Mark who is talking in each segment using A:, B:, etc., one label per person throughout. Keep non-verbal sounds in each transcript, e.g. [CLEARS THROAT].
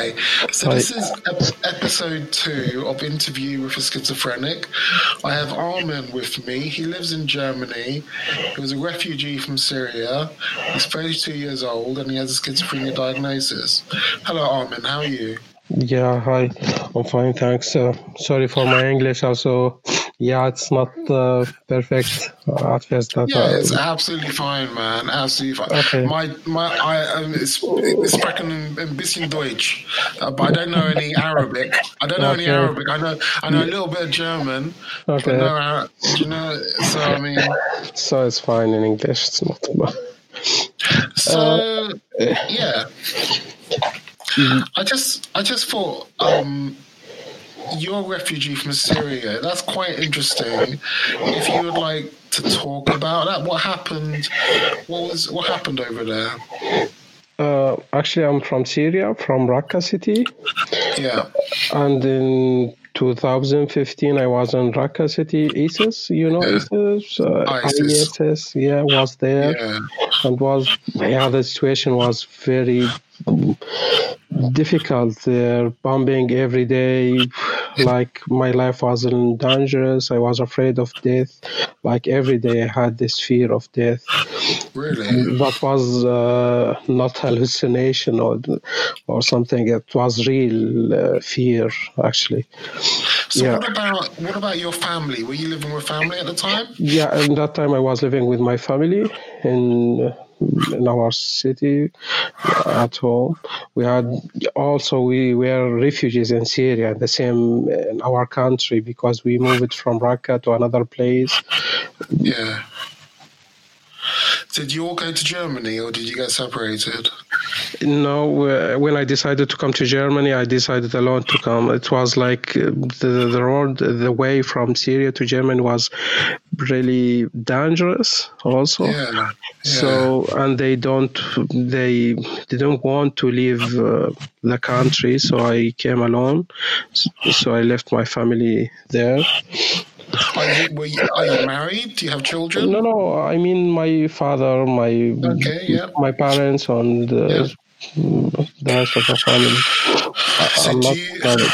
A: Hi. So
B: Hi.
A: this is ep- episode two of Interview with a Schizophrenic. I have Amin with me. He lives in Germany. He was a refugee from Syria. He's 32 years old and he has a schizophrenia diagnosis. Hello, Amin. How are you?
B: Yeah, hi. I'm fine, thanks. Uh, sorry for my English. Also, yeah, it's not uh, perfect at first. That,
A: Yeah, it's
B: uh,
A: absolutely fine, man. Absolutely fine.
B: Okay.
A: My my I um, it's it's sprechen ein bisschen Deutsch, uh, but I don't know any Arabic. I don't know any Arabic. I know I know a little bit of German.
B: Okay.
A: no, Ara- do you know? So I mean, [LAUGHS]
B: so it's fine in English. It's not bad.
A: so yeah. I just I just thought um, you're a refugee from Syria. That's quite interesting. If you would like to talk about that, what happened? What was what happened over there?
B: Uh, actually, I'm from Syria, from Raqqa city,
A: Yeah.
B: and in 2015 I was in Raqqa city. ISIS, you know
A: Yeah.
B: ISIS, uh,
A: ISIS.
B: ISIS, yeah, was there.
A: Yeah.
B: and was yeah the situation was very difficult there bombing every day like my life was in dangerous i was afraid of death like every day i had this fear of death
A: Really?
B: that was uh, not [LAUGHS] hallucination or or something it was real uh, fear actually
A: So
B: Yeah.
A: what about what about your family? Were you living with family at the time?
B: Yeah, at that time I was living with my family in in our city at home. We had also we were refugees in Syria, the same in our country because we moved from Raqqa to another place.
A: Yeah. Did you all go to Germany or did you get separated?
B: No, uh, when I decided to come to Germany, I decided alone to come. It was like uh, the the road, the way from Syria to Germany was really dangerous. Also,
A: Yeah. yeah.
B: So and they don't they didn't want to leave uh, the country, so I came alone. So, so I left my family there.
A: Are you, were you, are you married? Do you have children?
B: No, no, I mean my father, my
A: Okay, yeah.
B: my parents, and uh,
A: Yeah.
B: the rest of the family.
A: So
B: I'm not
A: you-
B: married.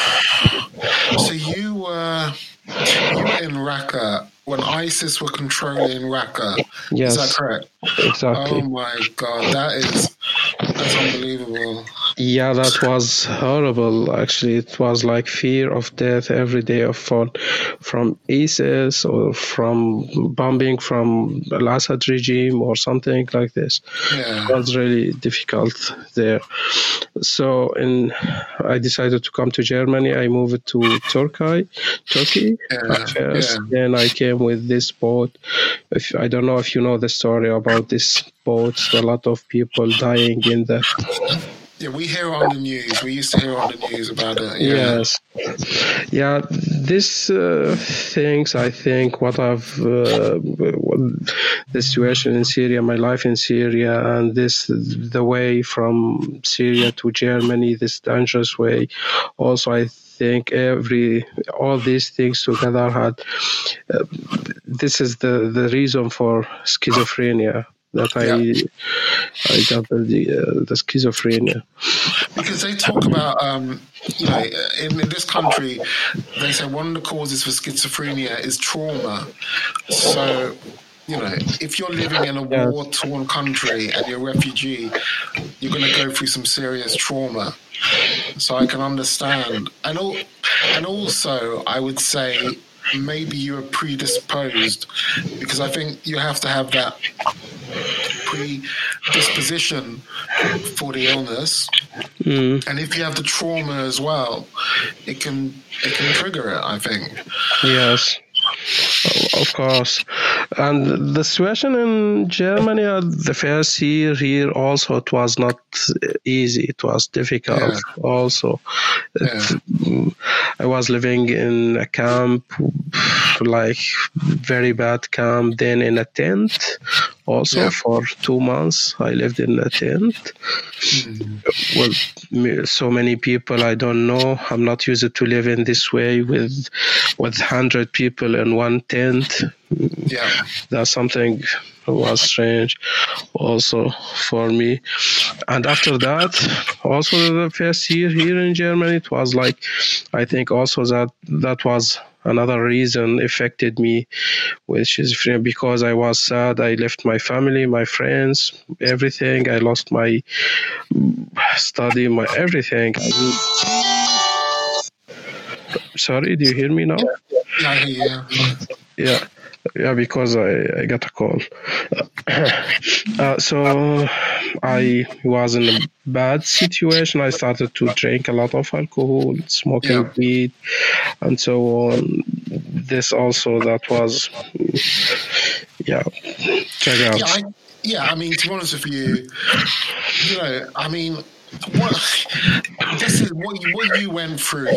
A: So you were you were in Raqqa when ISIS were controlling Raqqa.
B: Yes,
A: Is that correct?
B: Exactly.
A: Oh my god, that is that's unbelievable.
B: Yeah, that was horrible. Actually, it was like fear of death every day of fall from ISIS or from bombing from Al Assad regime or something like this.
A: Yeah.
B: It was really difficult there. So, in I decided to come to Germany. I moved to Turkey, Turkey
A: Yeah,
B: first.
A: yeah.
B: Then I came with this boat. If I don't know if you know the story about this boat, a lot of people dying in the
A: Yeah, we hear on the news. We used to hear on the news about it. Yeah.
B: Yes. Yeah, this uh, things I think what I've uh, the situation in Syria, my life in Syria, and this the way from Syria to Germany, this dangerous way. Also, I think every all these things together had. Uh, this is the the reason for schizophrenia that I I got the uh, the schizophrenia.
A: Because they talk about, um, you know, in, in this country, they say one of the causes for schizophrenia is trauma. So, you know, if you're living in a war torn country and you're a refugee, you're going to go through some serious trauma. So I can understand. And, al- and also, I would say maybe you are predisposed because I think you have to have that predisposition for the illness.
B: Mm.
A: And if you have the trauma as well, it can it can trigger it. I think.
B: Yes, of course. And the situation in Germany at the first year here also it was not easy. It was difficult
A: Yeah.
B: also. It- mm, I was living in a camp, like very bad camp, then in a tent also yeah. for two months. I lived in a tent. Mm. Well, so many people I don't know. I'm not used to living this way with with hundred people in one tent.
A: Yeah,
B: that's something was strange also for me and after that also the first year here in germany it was like i think also that that was another reason affected me with schizophrenia because I was sad. I left my family, my friends, everything. I lost my study, my everything. Sorry, do you hear me now?
A: Yeah,
B: you. Yeah yeah because i, I got a call [CLEARS THROAT] uh, so i was in a bad situation i started to drink a lot of alcohol smoking yeah. weed and so on this also that was yeah check out
A: yeah I, yeah I mean to be honest with you you know i mean what this is what you, what you went through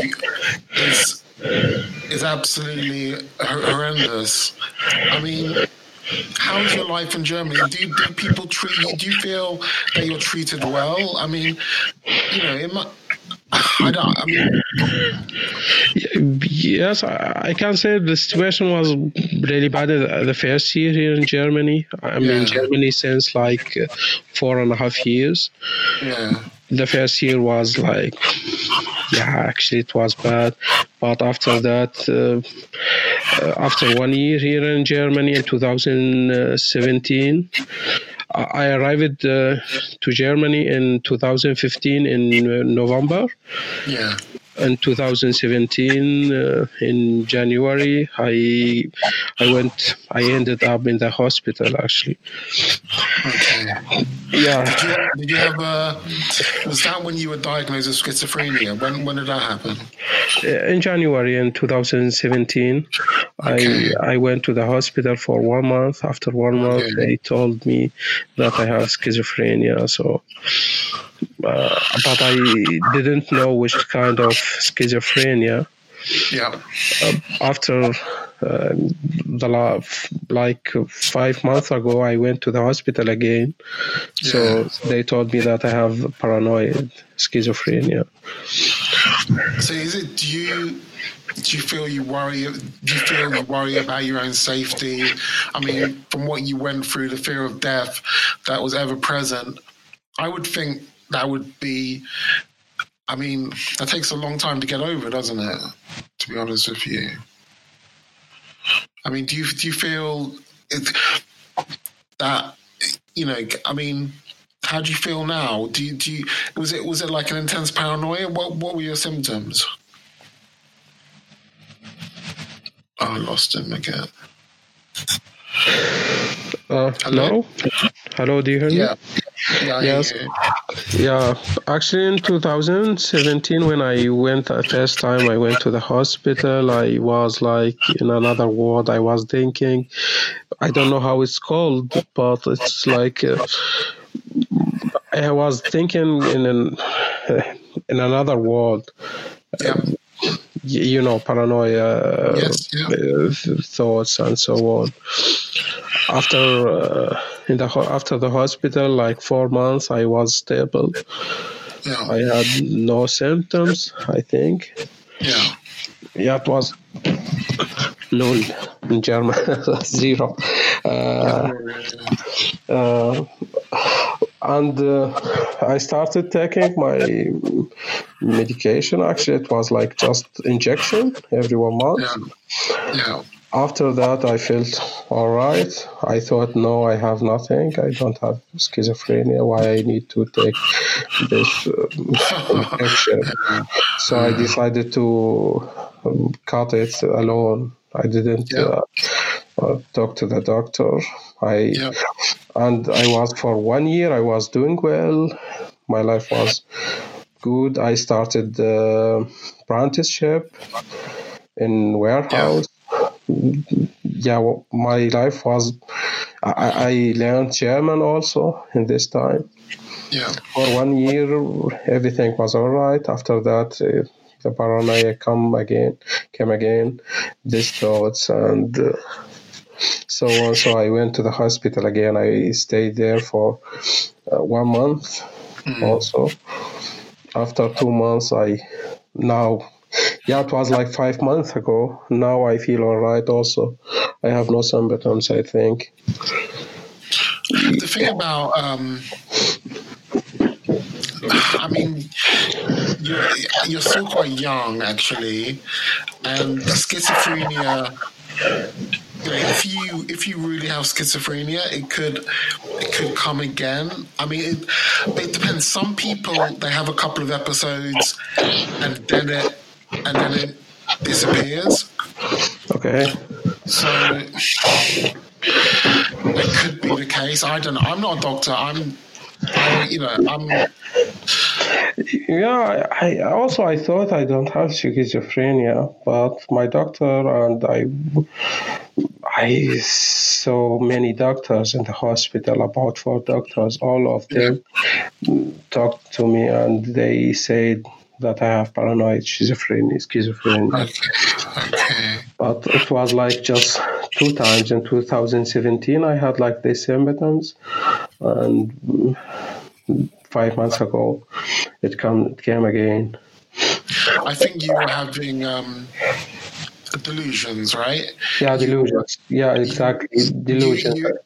A: is is absolutely horrendous. I mean, how's your life in Germany? Do, do people treat you? Do you feel that you're treated well? I mean, you know, it might, I don't. I mean,
B: yes, I, I can say the situation was really bad the first year here in Germany. I'm yeah. in Germany since like four and a half years.
A: Yeah.
B: The first year was like, yeah, actually it was bad. But after that, uh, uh after one year here in Germany in 2017, I arrived uh, to Germany in 2015 in November.
A: Yeah.
B: In 2017, uh, in January, I I went. I ended up in the hospital actually.
A: Okay.
B: Yeah.
A: Did you, did you have a? Was that when you were diagnosed with schizophrenia? When when did that happen?
B: In January in 2017, okay. I I went to the hospital for one month. After one month, okay. they told me that I have schizophrenia. So, uh, but I didn't know which kind of schizophrenia.
A: Yeah.
B: Uh, after uh, the last, like five months ago, I went to the hospital again. Yeah. So they told me that I have paranoid schizophrenia.
A: So is it? Do you do you feel you worry? Do you feel you worry about your own safety? I mean, from what you went through, the fear of death that was ever present. I would think that would be. I mean, that takes a long time to get over, doesn't it? To be honest with you. I mean, do you do you feel it, that you know? I mean, how do you feel now? Do you, do you, was it was it like an intense paranoia? What what were your symptoms? Oh, I lost him again.
B: Uh, hello? Hello, do you hear
A: yeah. me? Yeah.
B: Yes. Yeah. Actually, in 2017, when I went the first time, I went to the hospital. I was like in another ward. I was thinking, I don't know how it's called, but it's like uh, I was thinking in an in another world.
A: Yeah
B: you know, paranoia
A: yes, yeah. Uh,
B: thoughts and so on. After uh, in the after the hospital, like four months, I was stable.
A: Yeah.
B: I had no symptoms. I think.
A: Yeah.
B: Yeah, it was null in German, [LAUGHS] zero. Uh, uh, and uh, I started taking my medication. Actually, it was like just injection every one month.
A: Yeah. yeah.
B: After that, I felt all right. I thought, no, I have nothing. I don't have schizophrenia. Why I need to take this [LAUGHS] uh, injection? So I decided to um, cut it alone. I didn't. Yeah. Uh, uh, talk to the doctor. I yeah. and I was for one year. I was doing well. My life was good. I started the apprenticeship in warehouse. Yeah. my life was. I, I learned German also in this time.
A: Yeah.
B: For one year, everything was all right. After that, uh, the paranoia come again, came again, these thoughts and. Uh, so on. So I went to the hospital again. I stayed there for uh, one month. Mm. Also, after two months, I now yeah, it was like five months ago. Now I feel all right. Also, I have no symptoms. I think.
A: The thing about um, I mean, you're, you're still quite young, actually, and schizophrenia. if you if you really have schizophrenia, it could it could come again. I mean, it, it depends. Some people they have a couple of episodes, and then it and then it disappears.
B: Okay.
A: So it could be the case. I don't know. I'm not a doctor. I'm I, you know, I'm.
B: Yeah, I also I thought I don't have schizophrenia, but my doctor and I, I saw many doctors in the hospital, about four doctors, all of them talked to me and they said that I have paranoid schizophrenia. schizophrenia. Okay. Okay. But it was like just two times in 2017 I had like these symptoms, and five months ago it come it came again.
A: I think you were having um, delusions, right?
B: Yeah, delusions. Yeah, exactly. Delusions. You, you,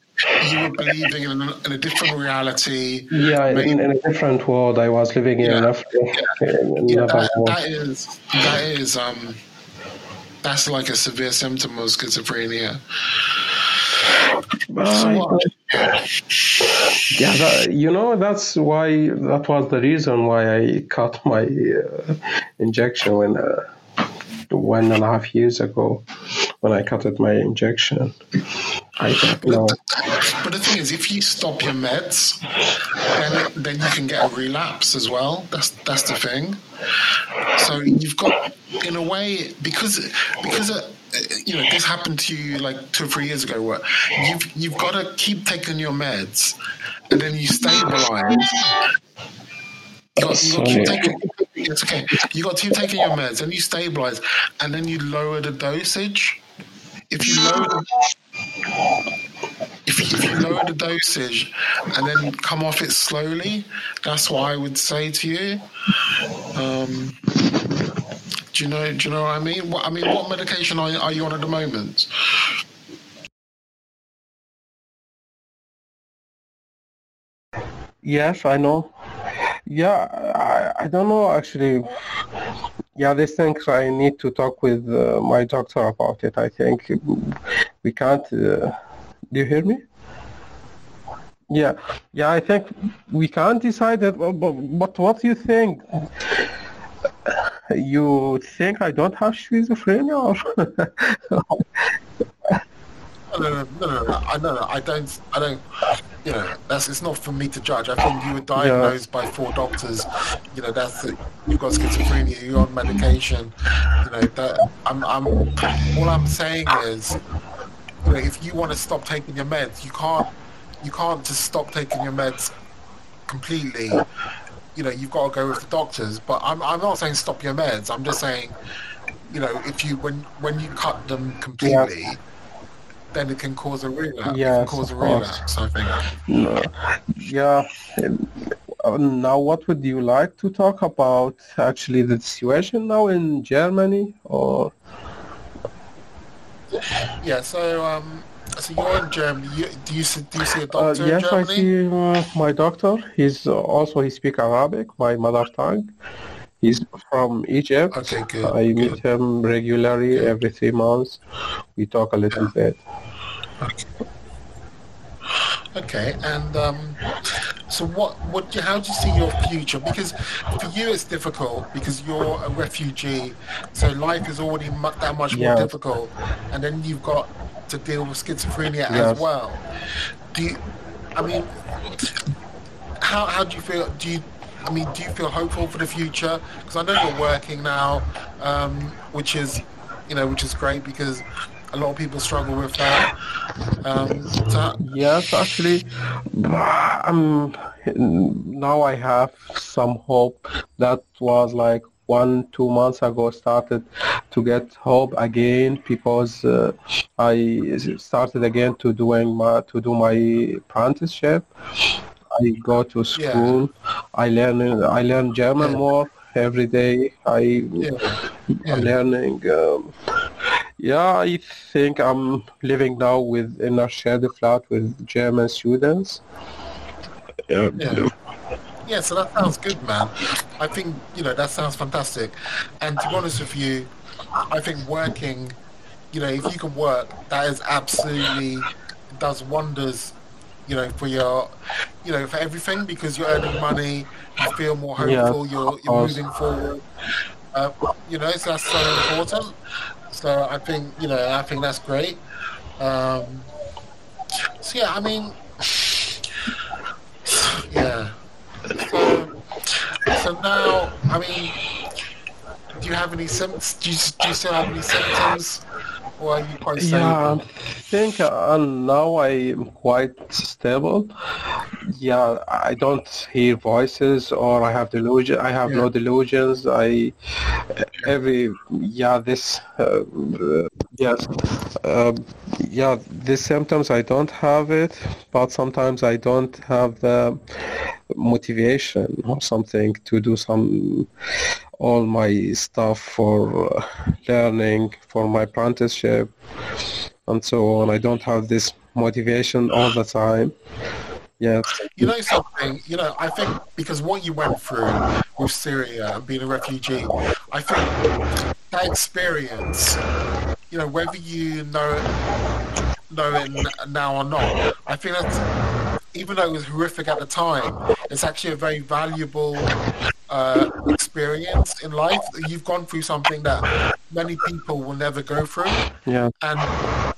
A: you were believing in a, in a different reality.
B: Yeah, in, in, a different world I was living in. Yeah,
A: yeah. in yeah that, that is that is um that's like a severe symptom of schizophrenia.
B: Uh, yeah, that, you know that's why that was the reason why I cut my uh, injection when uh, one and a half years ago when I cut my injection. I.
A: But the thing is, if you stop your meds, then then you can get a relapse as well. That's that's the thing. So you've got, in a way, because because uh, you know this happened to you like two or three years ago. Where you've you've got to keep taking your meds, and then you stabilize. You got, you got to keep taking, it's okay. You got to keep taking your meds, and you stabilize, and then you lower the dosage. If you lower the, if you, lower the dosage and then come off it slowly, that's what I would say to you. Um, do you know? Do you know what I mean? What I mean, what medication are, are you on at the moment?
B: Yes, I know. Yeah, I, I don't know actually. Yeah, these things I need to talk with uh, my doctor about it. I think we can't. Uh, do you hear me? Yeah, yeah. I think we can't decide that. But, but what do you think? You think I don't have schizophrenia? [LAUGHS]
A: No, no, no, no, no, I know, I don't, I don't, you know, that's, it's not for me to judge. I think you were diagnosed yeah. by four doctors, you know, that's, it. you've got schizophrenia, you're on medication, you know, that, I'm, I'm, all I'm saying is, you know, if you want to stop taking your meds, you can't, you can't just stop taking your meds completely. You know, you've got to go with the doctors. But I'm, I'm not saying stop your meds. I'm just saying, you know, if you when when you cut them completely, yeah then it can cause a relapse. Yeah, it can cause a relapse. I think. No.
B: Yeah. Uh, now, what would you like to talk about? Actually, the situation now in Germany, or?
A: Yeah. So, um, so you're in Germany. You, do you see, do you see a uh, doctor
B: uh, yes, I see uh, my doctor. He's uh, also he speaks Arabic, my mother tongue. He's from Egypt.
A: Okay, good.
B: I good. meet him regularly good. every three months. We talk a little yeah. bit.
A: Okay. Okay, and um, so what? What? How do you see your future? Because for you, it's difficult because you're a refugee, so life is already mu- that much more difficult, and then you've got to deal with schizophrenia yes. as well. Do you? I mean, how how do you feel? Do you? I mean, do you feel hopeful for the future? Because I know you're working now, um, which is, you know, which is great because a lot of people struggle with that. Um,
B: so yes, actually, um, now I have some hope. That was like one, two months ago started to get hope again because uh, I started again to doing my to do my apprenticeship. I go to school. Yeah. I learn I learn German yeah. more every day. I yeah. I'm learning. Um, yeah, I think I'm living now with in a shared flat with German students.
A: Yeah. Yeah, so that sounds good, man. I think you know that sounds fantastic. And to be honest with you, I think working, you know, if you can work, that is absolutely does wonders you know, for your, you know, for everything because you're earning money, you feel more hopeful, you're, you're moving forward. Uh, you know, so that's so important. So I think, you know, I think that's great. Um, so yeah, I mean, [SIGHS] yeah. So, so now, I mean, do you have any symptoms? Do you, do you still have any symptoms? Are you quite stable?
B: Yeah, I think uh, now I'm quite stable. Yeah, I don't hear voices or I have delusion. I have yeah. no delusions. I every yeah this uh, yes uh, yeah these symptoms I don't have it, but sometimes I don't have the motivation or something to do some all my stuff for uh, learning for my apprenticeship and so on. I don't have this motivation all the time. Yeah
A: you know something? You know i think because what you went through with syria and being a refugee i think that experience you know whether you know it know it now or not i think that's even though it was horrific at the time, it's actually a very valuable uh, experience in life. You've gone through something that many people will never go through.
B: Yeah.
A: And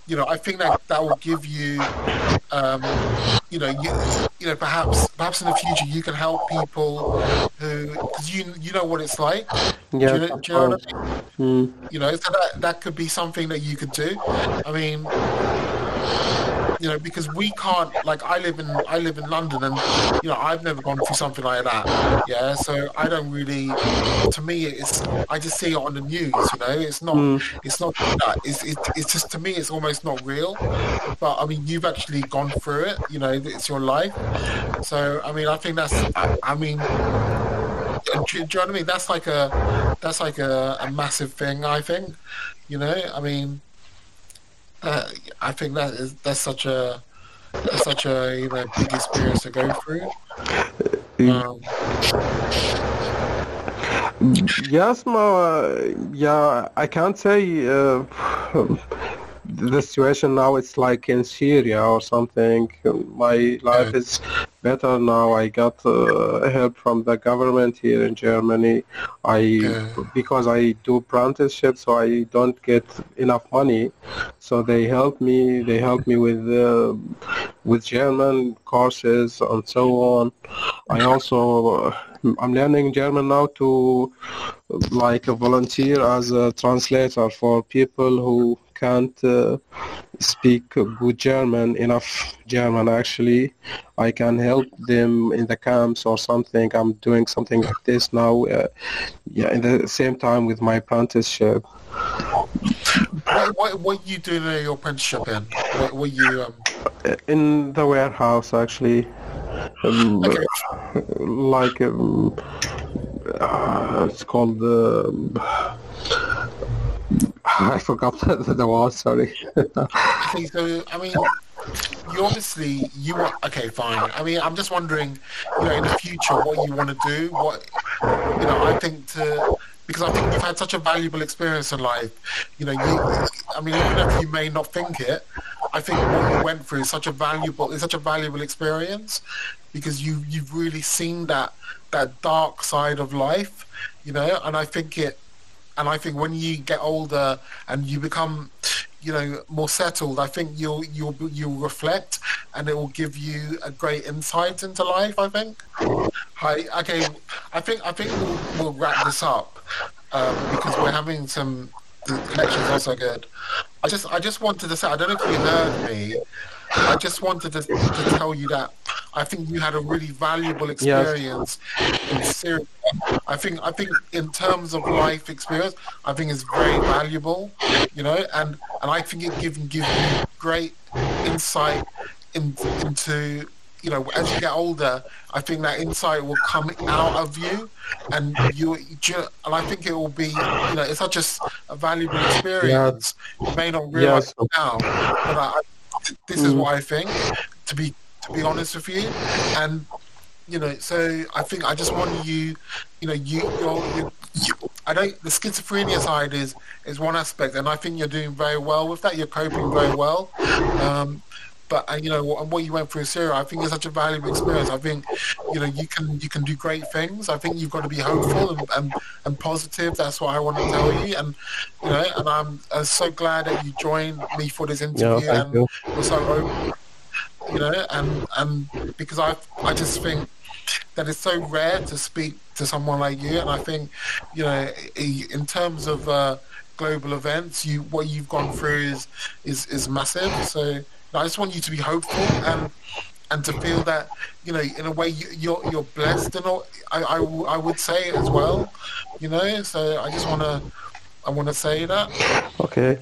A: you know, I think that that will give you, um, you know, you, you know, perhaps perhaps in the future you can help people who, because you you know what it's like.
B: Yeah.
A: Do you, do you know what I mean? Mm. You know, so that that could be something that you could do. I mean you know, because we can't. Like, I live in I live in London, and you know, I've never gone through something like that. Yeah, so I don't really. To me, it's I just see it on the news. You know, it's not mm. it's not that. It's, it's it's just to me, it's almost not real. But I mean, you've actually gone through it. You know, it's your life. So I mean, I think that's. I, I mean. Do, do, you know what I mean? That's like a that's like a, a massive thing. I think, you know. I mean, uh, I think that is that's such a that's such a you know big experience to go through. Um,
B: yes, no, yeah, I can't say. Uh, [LAUGHS] the situation now it's like in Syria or something. My life is better now. I got uh, help from the government here in Germany. I because I do apprenticeship, so I don't get enough money. So they help me. They help me with uh, with German courses and so on. I also uh, I'm learning German now to like volunteer as a translator for people who can't uh, speak good German, enough German actually. I can help them in the camps or something. I'm doing something like this now. Uh, yeah, in the same time with my apprenticeship.
A: What, what, what you doing in your apprenticeship in? What, what you? Um...
B: In the warehouse actually. Um, okay. Like um, uh, it's called the. Um, [LAUGHS] I forgot that the word. Sorry.
A: okay, so I mean, you obviously you want. Okay, fine. I mean, I'm just wondering, you know, in the future, what you want to do. What you know, I think to because I think you've had such a valuable experience in life. You know, you, I mean, even if you may not think it, I think what you went through is such a valuable, is such a valuable experience because you you've really seen that that dark side of life. You know, and I think it and I think when you get older and you become, you know, more settled, I think you'll you'll you'll reflect, and it will give you a great insight into life. I think. Hi. Okay. I think I think we'll, we'll wrap this up um, because we're having some. The connection's also good. I just I just wanted to say I don't know if you heard me. I just wanted to, to tell you that I think you had a really valuable experience yes. in Syria I think I think in terms of life experience, I think it's very valuable, you know, and and I think it gives gives you great insight in, into you know, as you get older, I think that insight will come out of you, and you, and I think it will be, you know, it's such a, a valuable experience. Yeah. You may not realize yeah. now, but I, this is mm. what I think. To be to be honest with you, and you know, so I think I just want you, you know, you, you're, you, you, I don't. The schizophrenia side is is one aspect, and I think you're doing very well with that. You're coping very well. Um, but uh, you know what, what you went through Syria, I think it's such a valuable experience. I think you know you can you can do great things. I think you've got to be hopeful and, and, and positive. That's what I want to tell you. And you know, and I'm, I'm so glad that you joined me for this interview yeah, and you. are so open. You know, and and because I I just think that it's so rare to speak to someone like you, and I think you know in terms of. Uh, global events you what you've gone through is is is massive. So I just want you to be hopeful and and to feel that you know in a way you, you're, you're blessed and all, I, I, I would say as well you know? So I just want to I want to say that.
B: Okay.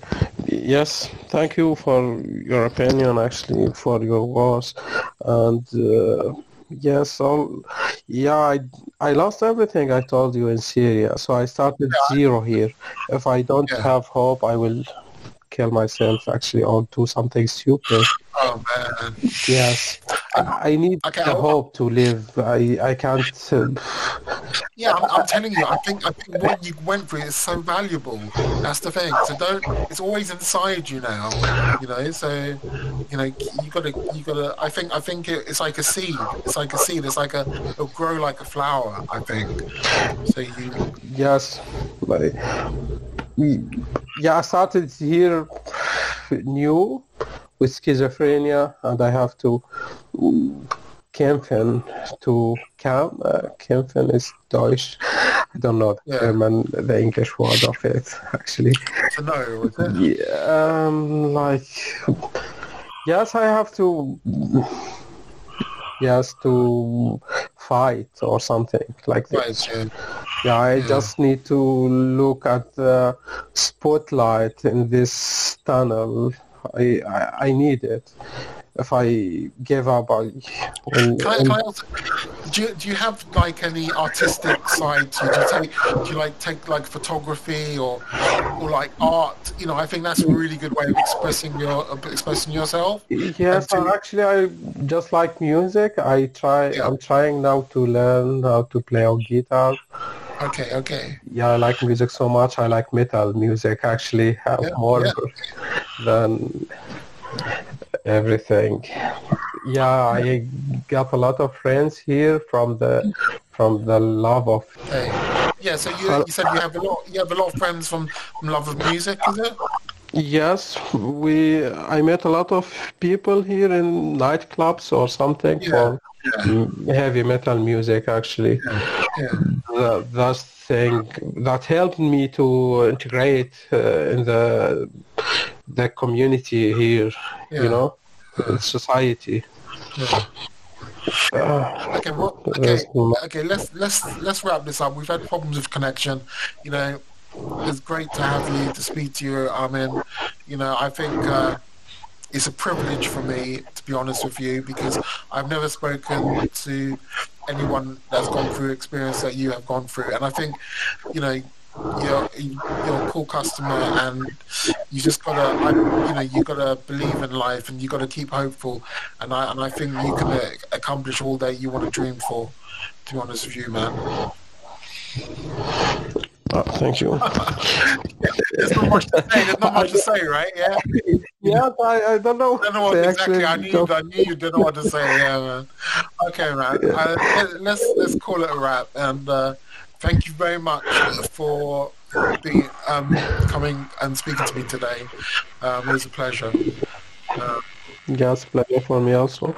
B: Yes thank you for your opinion actually for your words. And uh, yes I'll, yeah I, I lost everything I told you in Syria so I started yeah. zero here if I don't yeah. have hope I will kill myself actually or do something stupid.
A: Oh man.
B: Yes. I, I need okay, the hope to live. I I can't. Uh,
A: yeah, I'm, I'm, telling you. I think I think what you went through is so valuable. That's the thing. So don't. It's always inside you now. You know. So you know you gotta you gotta. I think I think it, it's like a seed. It's like a seed. It's like a it'll grow like a flower. I think. So you.
B: Yes. Like, yeah, I started here new with schizophrenia, and I have to kämpfen to camp. Uh, kämpfen is Deutsch. I don't know the yeah. German, the English word of it actually.
A: No,
B: yeah, um, like yes, I have to. Yes, to fight or something like this. Right, yeah. Yeah, I yeah. just need to look at the spotlight in this tunnel. I, I, I need it. If I give up, I.
A: When, can I, can I also, do, you, do you have like any artistic side to do you take do you like take like photography or or like art you know i think that's a really good way of expressing your expressing yourself
B: yes to, actually i just like music i try yeah. i'm trying now to learn how to play on guitar
A: Okay, okay.
B: Yeah, I like music so much. I like metal music actually [LAUGHS] yeah, more yeah. Than everything. Yeah, I got a lot of friends here from the from the love of.
A: Hey. Yeah, so you, you said you have a lot. You have a lot of friends from, from love of music, is it?
B: Yes, we. I met a lot of people here in nightclubs or something yeah. for yeah. heavy metal music. Actually, yeah. Yeah. that thing that helped me to integrate uh, in the the community here. You know, society.
A: Uh, okay, well, okay, okay. Let's let's let's wrap this up. We've had problems with connection. You know, it's great to have you to speak to you. I mean, you know, I think uh, it's a privilege for me to be honest with you because I've never spoken to anyone that's gone through experience that you have gone through, and I think, you know, you're you're a cool customer, and you just gotta, you know, you gotta believe in life, and you gotta keep hopeful, and I and I think you can accomplish all that you want to dream for. To be honest with you, man.
B: Oh, thank you. [LAUGHS]
A: There's not much to say. There's not much to say, right? Yeah.
B: Yeah, I, I don't know.
A: I don't know what exactly. I knew. I knew you didn't know what to say. Yeah, man. Okay, man. Uh, let's let's call it a wrap. And uh, thank you very much for being um, coming and speaking to me today. Um, it was a pleasure.
B: Uh, yes, pleasure for me also.